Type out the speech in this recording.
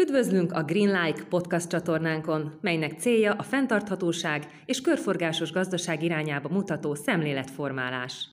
Üdvözlünk a Green Like podcast csatornánkon, melynek célja a fenntarthatóság és körforgásos gazdaság irányába mutató szemléletformálás.